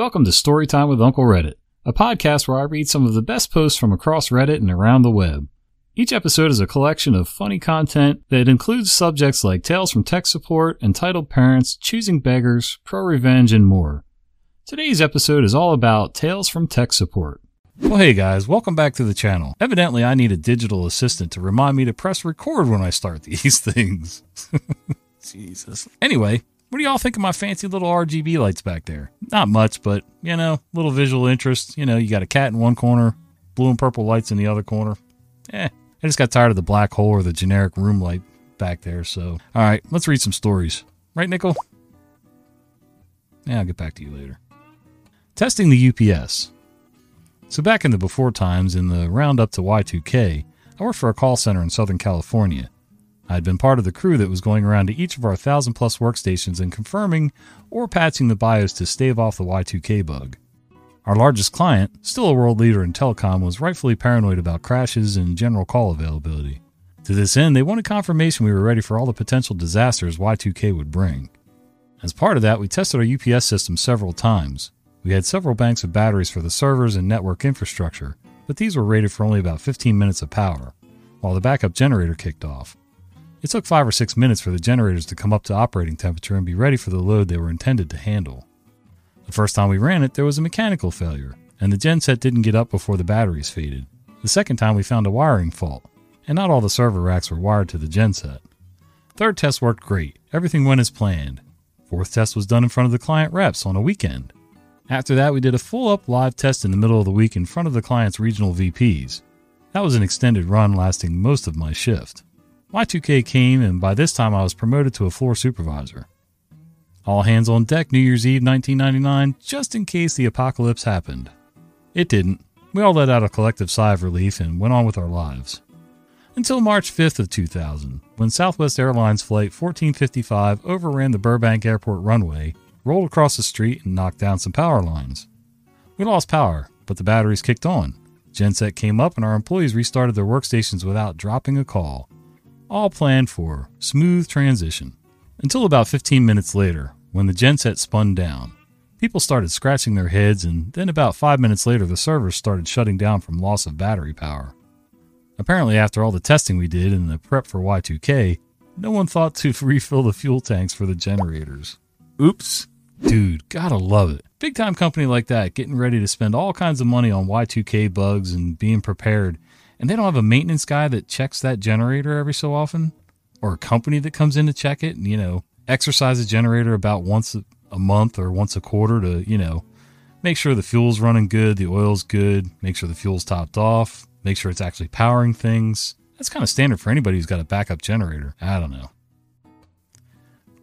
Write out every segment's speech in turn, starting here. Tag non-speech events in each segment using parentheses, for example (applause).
Welcome to Storytime with Uncle Reddit, a podcast where I read some of the best posts from across Reddit and around the web. Each episode is a collection of funny content that includes subjects like tales from tech support, entitled parents, choosing beggars, pro revenge, and more. Today's episode is all about tales from tech support. Well, hey guys, welcome back to the channel. Evidently, I need a digital assistant to remind me to press record when I start these (laughs) things. (laughs) Jesus. Anyway, what do y'all think of my fancy little RGB lights back there? Not much, but, you know, little visual interest. You know, you got a cat in one corner, blue and purple lights in the other corner. Eh, I just got tired of the black hole or the generic room light back there, so. All right, let's read some stories. Right, Nickel? Yeah, I'll get back to you later. Testing the UPS. So, back in the before times, in the roundup to Y2K, I worked for a call center in Southern California. I had been part of the crew that was going around to each of our thousand plus workstations and confirming or patching the BIOS to stave off the Y2K bug. Our largest client, still a world leader in telecom, was rightfully paranoid about crashes and general call availability. To this end, they wanted confirmation we were ready for all the potential disasters Y2K would bring. As part of that, we tested our UPS system several times. We had several banks of batteries for the servers and network infrastructure, but these were rated for only about 15 minutes of power, while the backup generator kicked off. It took five or six minutes for the generators to come up to operating temperature and be ready for the load they were intended to handle. The first time we ran it, there was a mechanical failure, and the genset didn't get up before the batteries faded. The second time, we found a wiring fault, and not all the server racks were wired to the genset. Third test worked great, everything went as planned. Fourth test was done in front of the client reps on a weekend. After that, we did a full up live test in the middle of the week in front of the client's regional VPs. That was an extended run lasting most of my shift. Y2K came, and by this time I was promoted to a floor supervisor. All hands on deck New Year's Eve 1999, just in case the apocalypse happened. It didn't. We all let out a collective sigh of relief and went on with our lives. Until March 5th of 2000, when Southwest Airlines Flight 1455 overran the Burbank Airport runway, rolled across the street, and knocked down some power lines. We lost power, but the batteries kicked on. Genset came up, and our employees restarted their workstations without dropping a call all planned for smooth transition. Until about 15 minutes later, when the genset spun down. People started scratching their heads, and then about five minutes later, the servers started shutting down from loss of battery power. Apparently, after all the testing we did and the prep for Y2K, no one thought to (laughs) refill the fuel tanks for the generators. Oops. Dude, gotta love it. Big time company like that getting ready to spend all kinds of money on Y2K bugs and being prepared and they don't have a maintenance guy that checks that generator every so often or a company that comes in to check it and you know exercise the generator about once a month or once a quarter to you know make sure the fuel's running good the oil's good make sure the fuel's topped off make sure it's actually powering things. That's kind of standard for anybody who's got a backup generator. I don't know.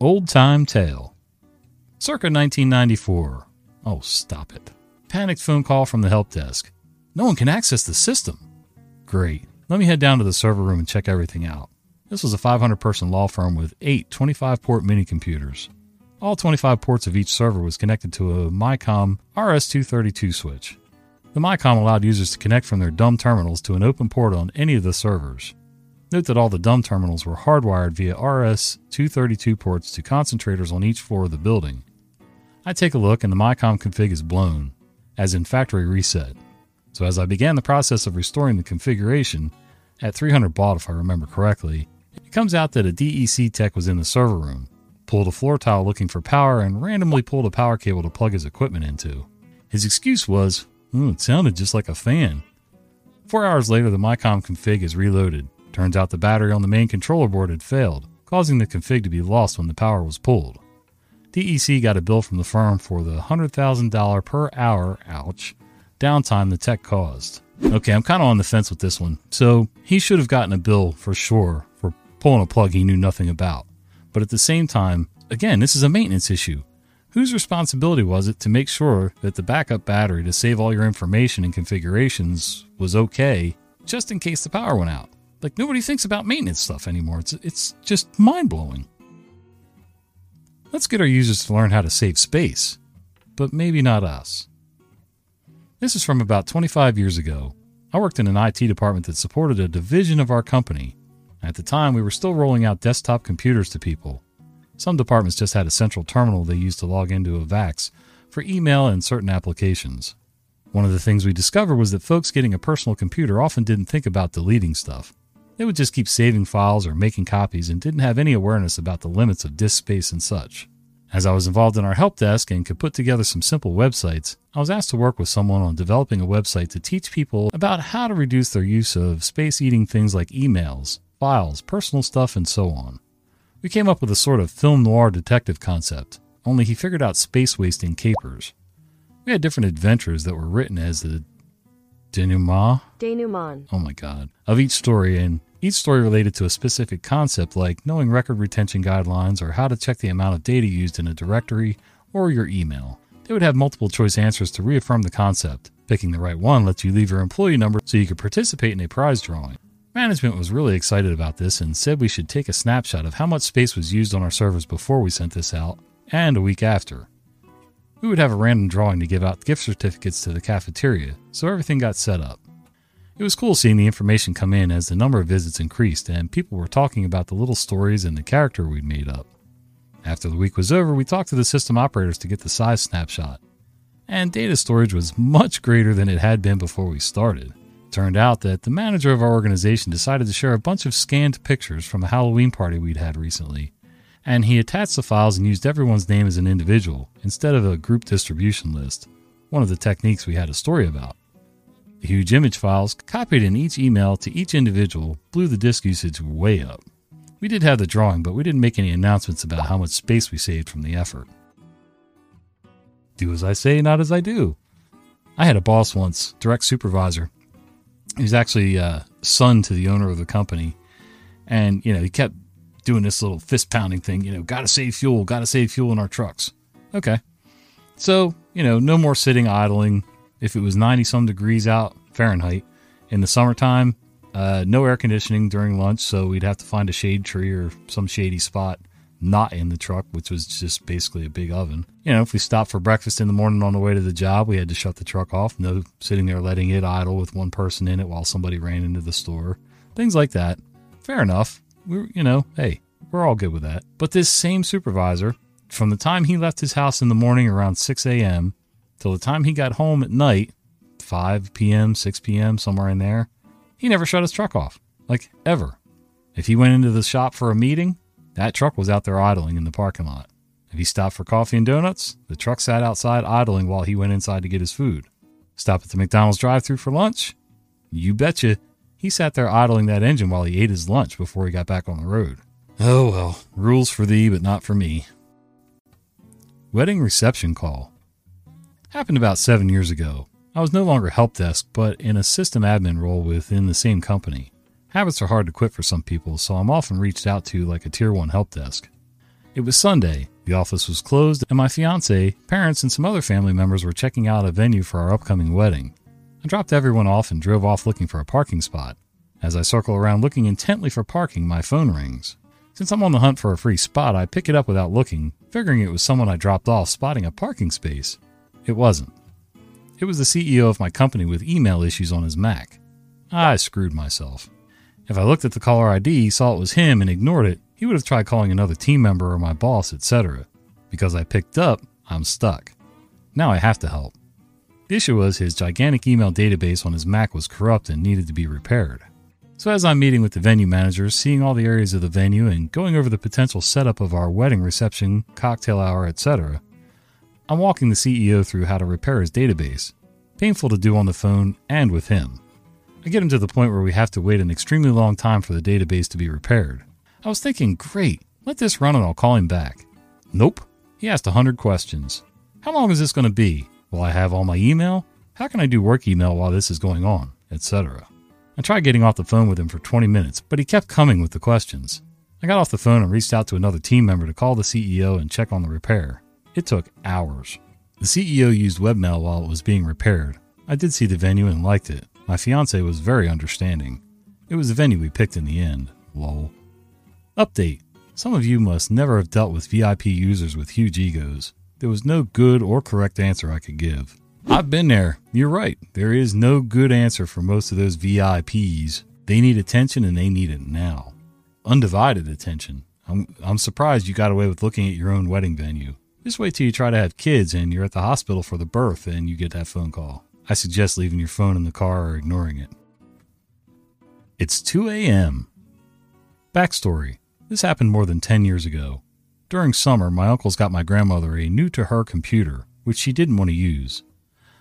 Old time tale. Circa 1994 oh stop it. Panicked phone call from the help desk. No one can access the system Great. Let me head down to the server room and check everything out. This was a 500 person law firm with eight 25 port mini computers. All 25 ports of each server was connected to a Micom RS232 switch. The Micom allowed users to connect from their dumb terminals to an open port on any of the servers. Note that all the dumb terminals were hardwired via RS232 ports to concentrators on each floor of the building. I take a look and the Micom config is blown, as in factory reset. So as I began the process of restoring the configuration, at 300 baud if I remember correctly, it comes out that a DEC tech was in the server room, pulled a floor tile looking for power, and randomly pulled a power cable to plug his equipment into. His excuse was, oh, it sounded just like a fan. Four hours later, the Micom config is reloaded. Turns out the battery on the main controller board had failed, causing the config to be lost when the power was pulled. DEC got a bill from the firm for the $100,000 per hour, ouch, downtime the tech caused. Okay, I'm kind of on the fence with this one. So he should have gotten a bill for sure for pulling a plug he knew nothing about. But at the same time, again, this is a maintenance issue. Whose responsibility was it to make sure that the backup battery to save all your information and configurations was okay just in case the power went out? Like nobody thinks about maintenance stuff anymore. It's it's just mind-blowing. Let's get our users to learn how to save space, but maybe not us. This is from about 25 years ago. I worked in an IT department that supported a division of our company. At the time, we were still rolling out desktop computers to people. Some departments just had a central terminal they used to log into a VAX, for email and certain applications. One of the things we discovered was that folks getting a personal computer often didn't think about deleting stuff. They would just keep saving files or making copies and didn't have any awareness about the limits of disk space and such. As I was involved in our help desk and could put together some simple websites, I was asked to work with someone on developing a website to teach people about how to reduce their use of space eating things like emails, files, personal stuff, and so on. We came up with a sort of film noir detective concept, only he figured out space wasting capers. We had different adventures that were written as the denouement. Denouement. Oh my god. Of each story, and each story related to a specific concept like knowing record retention guidelines or how to check the amount of data used in a directory or your email. They would have multiple choice answers to reaffirm the concept. Picking the right one lets you leave your employee number so you could participate in a prize drawing. Management was really excited about this and said we should take a snapshot of how much space was used on our servers before we sent this out and a week after. We would have a random drawing to give out gift certificates to the cafeteria, so everything got set up. It was cool seeing the information come in as the number of visits increased and people were talking about the little stories and the character we'd made up. After the week was over, we talked to the system operators to get the size snapshot. And data storage was much greater than it had been before we started. turned out that the manager of our organization decided to share a bunch of scanned pictures from a Halloween party we'd had recently and he attached the files and used everyone's name as an individual instead of a group distribution list, one of the techniques we had a story about. The huge image files copied in each email to each individual blew the disk usage way up. We did have the drawing, but we didn't make any announcements about how much space we saved from the effort. Do as I say, not as I do. I had a boss once, direct supervisor. He was actually uh, son to the owner of the company, and you know he kept doing this little fist pounding thing. You know, got to save fuel, got to save fuel in our trucks. Okay. So, you know, no more sitting idling. If it was 90 some degrees out Fahrenheit in the summertime, uh, no air conditioning during lunch. So we'd have to find a shade tree or some shady spot not in the truck, which was just basically a big oven. You know, if we stopped for breakfast in the morning on the way to the job, we had to shut the truck off. No sitting there letting it idle with one person in it while somebody ran into the store. Things like that. Fair enough we're, you know, hey, we're all good with that. But this same supervisor, from the time he left his house in the morning around 6 a.m. till the time he got home at night, 5 p.m., 6 p.m., somewhere in there, he never shut his truck off. Like, ever. If he went into the shop for a meeting, that truck was out there idling in the parking lot. If he stopped for coffee and donuts, the truck sat outside idling while he went inside to get his food. Stop at the McDonald's drive through for lunch? You betcha he sat there idling that engine while he ate his lunch before he got back on the road. Oh well, rules for thee, but not for me. Wedding reception call. Happened about seven years ago. I was no longer help desk, but in a system admin role within the same company. Habits are hard to quit for some people, so I'm often reached out to like a tier 1 help desk. It was Sunday, the office was closed, and my fiance, parents, and some other family members were checking out a venue for our upcoming wedding. I dropped everyone off and drove off looking for a parking spot. As I circle around looking intently for parking, my phone rings. Since I'm on the hunt for a free spot, I pick it up without looking, figuring it was someone I dropped off spotting a parking space. It wasn't. It was the CEO of my company with email issues on his Mac. I screwed myself. If I looked at the caller ID, saw it was him, and ignored it, he would have tried calling another team member or my boss, etc. Because I picked up, I'm stuck. Now I have to help. The issue was his gigantic email database on his Mac was corrupt and needed to be repaired. So, as I'm meeting with the venue manager, seeing all the areas of the venue, and going over the potential setup of our wedding reception, cocktail hour, etc., I'm walking the CEO through how to repair his database. Painful to do on the phone and with him. I get him to the point where we have to wait an extremely long time for the database to be repaired. I was thinking, great, let this run and I'll call him back. Nope. He asked a hundred questions. How long is this going to be? Will I have all my email? How can I do work email while this is going on? Etc. I tried getting off the phone with him for 20 minutes, but he kept coming with the questions. I got off the phone and reached out to another team member to call the CEO and check on the repair. It took hours. The CEO used webmail while it was being repaired. I did see the venue and liked it. My fiance was very understanding. It was the venue we picked in the end. Lol. Update. Some of you must never have dealt with VIP users with huge egos. There was no good or correct answer I could give. I've been there. You're right. There is no good answer for most of those VIPs. They need attention and they need it now. Undivided attention. I'm, I'm surprised you got away with looking at your own wedding venue. Just wait till you try to have kids and you're at the hospital for the birth and you get that phone call. I suggest leaving your phone in the car or ignoring it. It's 2 a.m. Backstory This happened more than 10 years ago. During summer, my uncles got my grandmother a new to her computer, which she didn't want to use.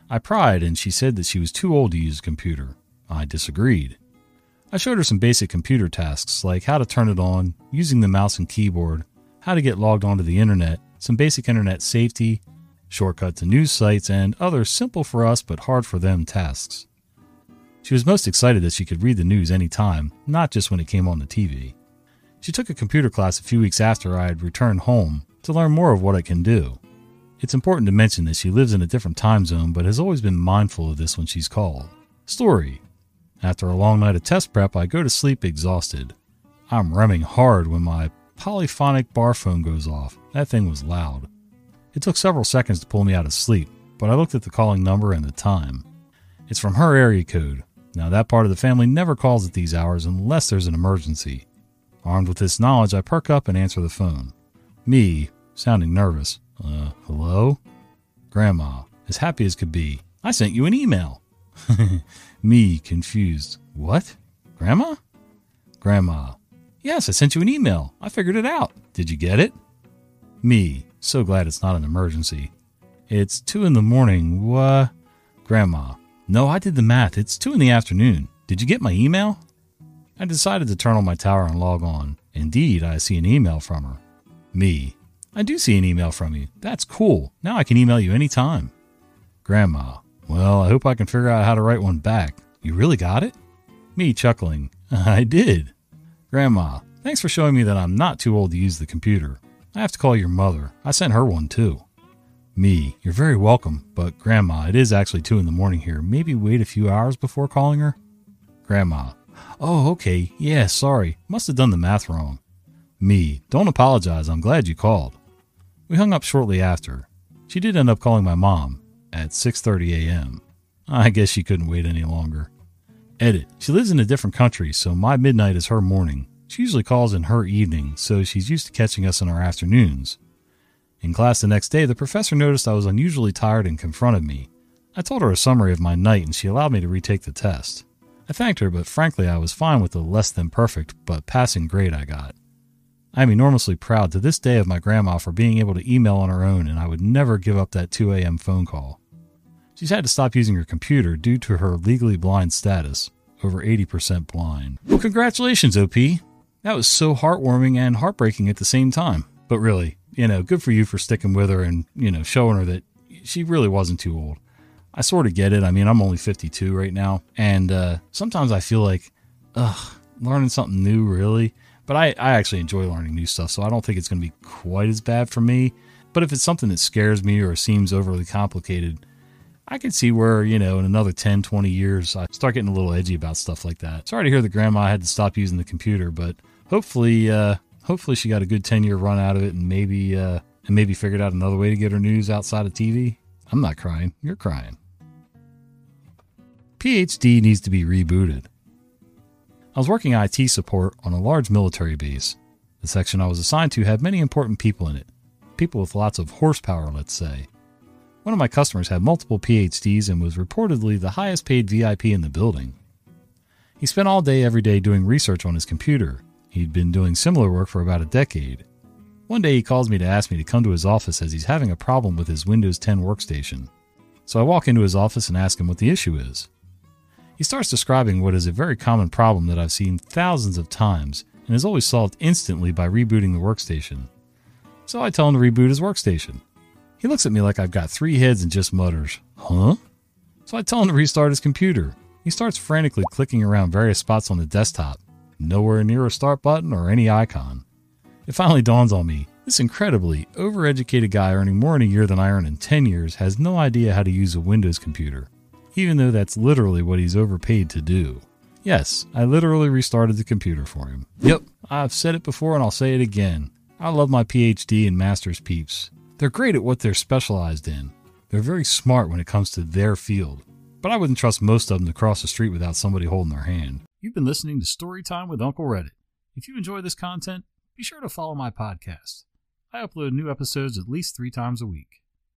I pried and she said that she was too old to use a computer. I disagreed. I showed her some basic computer tasks like how to turn it on, using the mouse and keyboard, how to get logged onto the internet, some basic internet safety, shortcut to news sites, and other simple for us but hard for them tasks. She was most excited that she could read the news any time, not just when it came on the TV. She took a computer class a few weeks after I had returned home to learn more of what it can do. It's important to mention that she lives in a different time zone but has always been mindful of this when she's called. Story After a long night of test prep, I go to sleep exhausted. I'm remming hard when my polyphonic bar phone goes off. That thing was loud. It took several seconds to pull me out of sleep, but I looked at the calling number and the time. It's from her area code. Now, that part of the family never calls at these hours unless there's an emergency. Armed with this knowledge, I perk up and answer the phone. Me, sounding nervous. Uh, hello? Grandma, as happy as could be. I sent you an email. (laughs) Me, confused. What? Grandma? Grandma, Yes, I sent you an email. I figured it out. Did you get it? Me, so glad it's not an emergency. It's two in the morning. What? Grandma, no, I did the math. It's two in the afternoon. Did you get my email? I decided to turn on my tower and log on. Indeed, I see an email from her. Me, I do see an email from you. That's cool. Now I can email you anytime. Grandma, well, I hope I can figure out how to write one back. You really got it? Me chuckling, (laughs) I did. Grandma, thanks for showing me that I'm not too old to use the computer. I have to call your mother. I sent her one too. Me, you're very welcome, but Grandma, it is actually 2 in the morning here. Maybe wait a few hours before calling her? Grandma, oh, okay. Yeah, sorry. Must have done the math wrong. Me, don't apologize. I'm glad you called. We hung up shortly after. She did end up calling my mom at 6:30 a.m. I guess she couldn't wait any longer. Edit. She lives in a different country, so my midnight is her morning. She usually calls in her evening, so she's used to catching us in our afternoons. In class the next day, the professor noticed I was unusually tired and confronted me. I told her a summary of my night and she allowed me to retake the test. I thanked her, but frankly, I was fine with the less than perfect but passing grade I got. I am enormously proud to this day of my grandma for being able to email on her own, and I would never give up that 2 a.m. phone call. She's had to stop using her computer due to her legally blind status, over 80% blind. Well, congratulations, OP. That was so heartwarming and heartbreaking at the same time. But really, you know, good for you for sticking with her and, you know, showing her that she really wasn't too old. I sort of get it. I mean, I'm only 52 right now. And uh, sometimes I feel like, ugh, learning something new, really. But I, I actually enjoy learning new stuff, so I don't think it's going to be quite as bad for me. But if it's something that scares me or seems overly complicated, I can see where, you know, in another 10, 20 years, I start getting a little edgy about stuff like that. Sorry to hear that grandma had to stop using the computer, but hopefully, uh, hopefully she got a good 10 year run out of it and maybe, uh, and maybe figured out another way to get her news outside of TV. I'm not crying. You're crying. PhD needs to be rebooted. I was working IT support on a large military base. The section I was assigned to had many important people in it. People with lots of horsepower, let's say. One of my customers had multiple PhDs and was reportedly the highest paid VIP in the building. He spent all day every day doing research on his computer. He'd been doing similar work for about a decade. One day he calls me to ask me to come to his office as he's having a problem with his Windows 10 workstation. So I walk into his office and ask him what the issue is. He starts describing what is a very common problem that I've seen thousands of times and is always solved instantly by rebooting the workstation. So I tell him to reboot his workstation. He looks at me like I've got three heads and just mutters, Huh? So I tell him to restart his computer. He starts frantically clicking around various spots on the desktop, nowhere near a start button or any icon. It finally dawns on me this incredibly overeducated guy earning more in a year than I earn in 10 years has no idea how to use a Windows computer, even though that's literally what he's overpaid to do. Yes, I literally restarted the computer for him. Yep, I've said it before and I'll say it again. I love my PhD and master's peeps. They're great at what they're specialized in. They're very smart when it comes to their field. But I wouldn't trust most of them to cross the street without somebody holding their hand. You've been listening to Storytime with Uncle Reddit. If you enjoy this content, be sure to follow my podcast. I upload new episodes at least three times a week.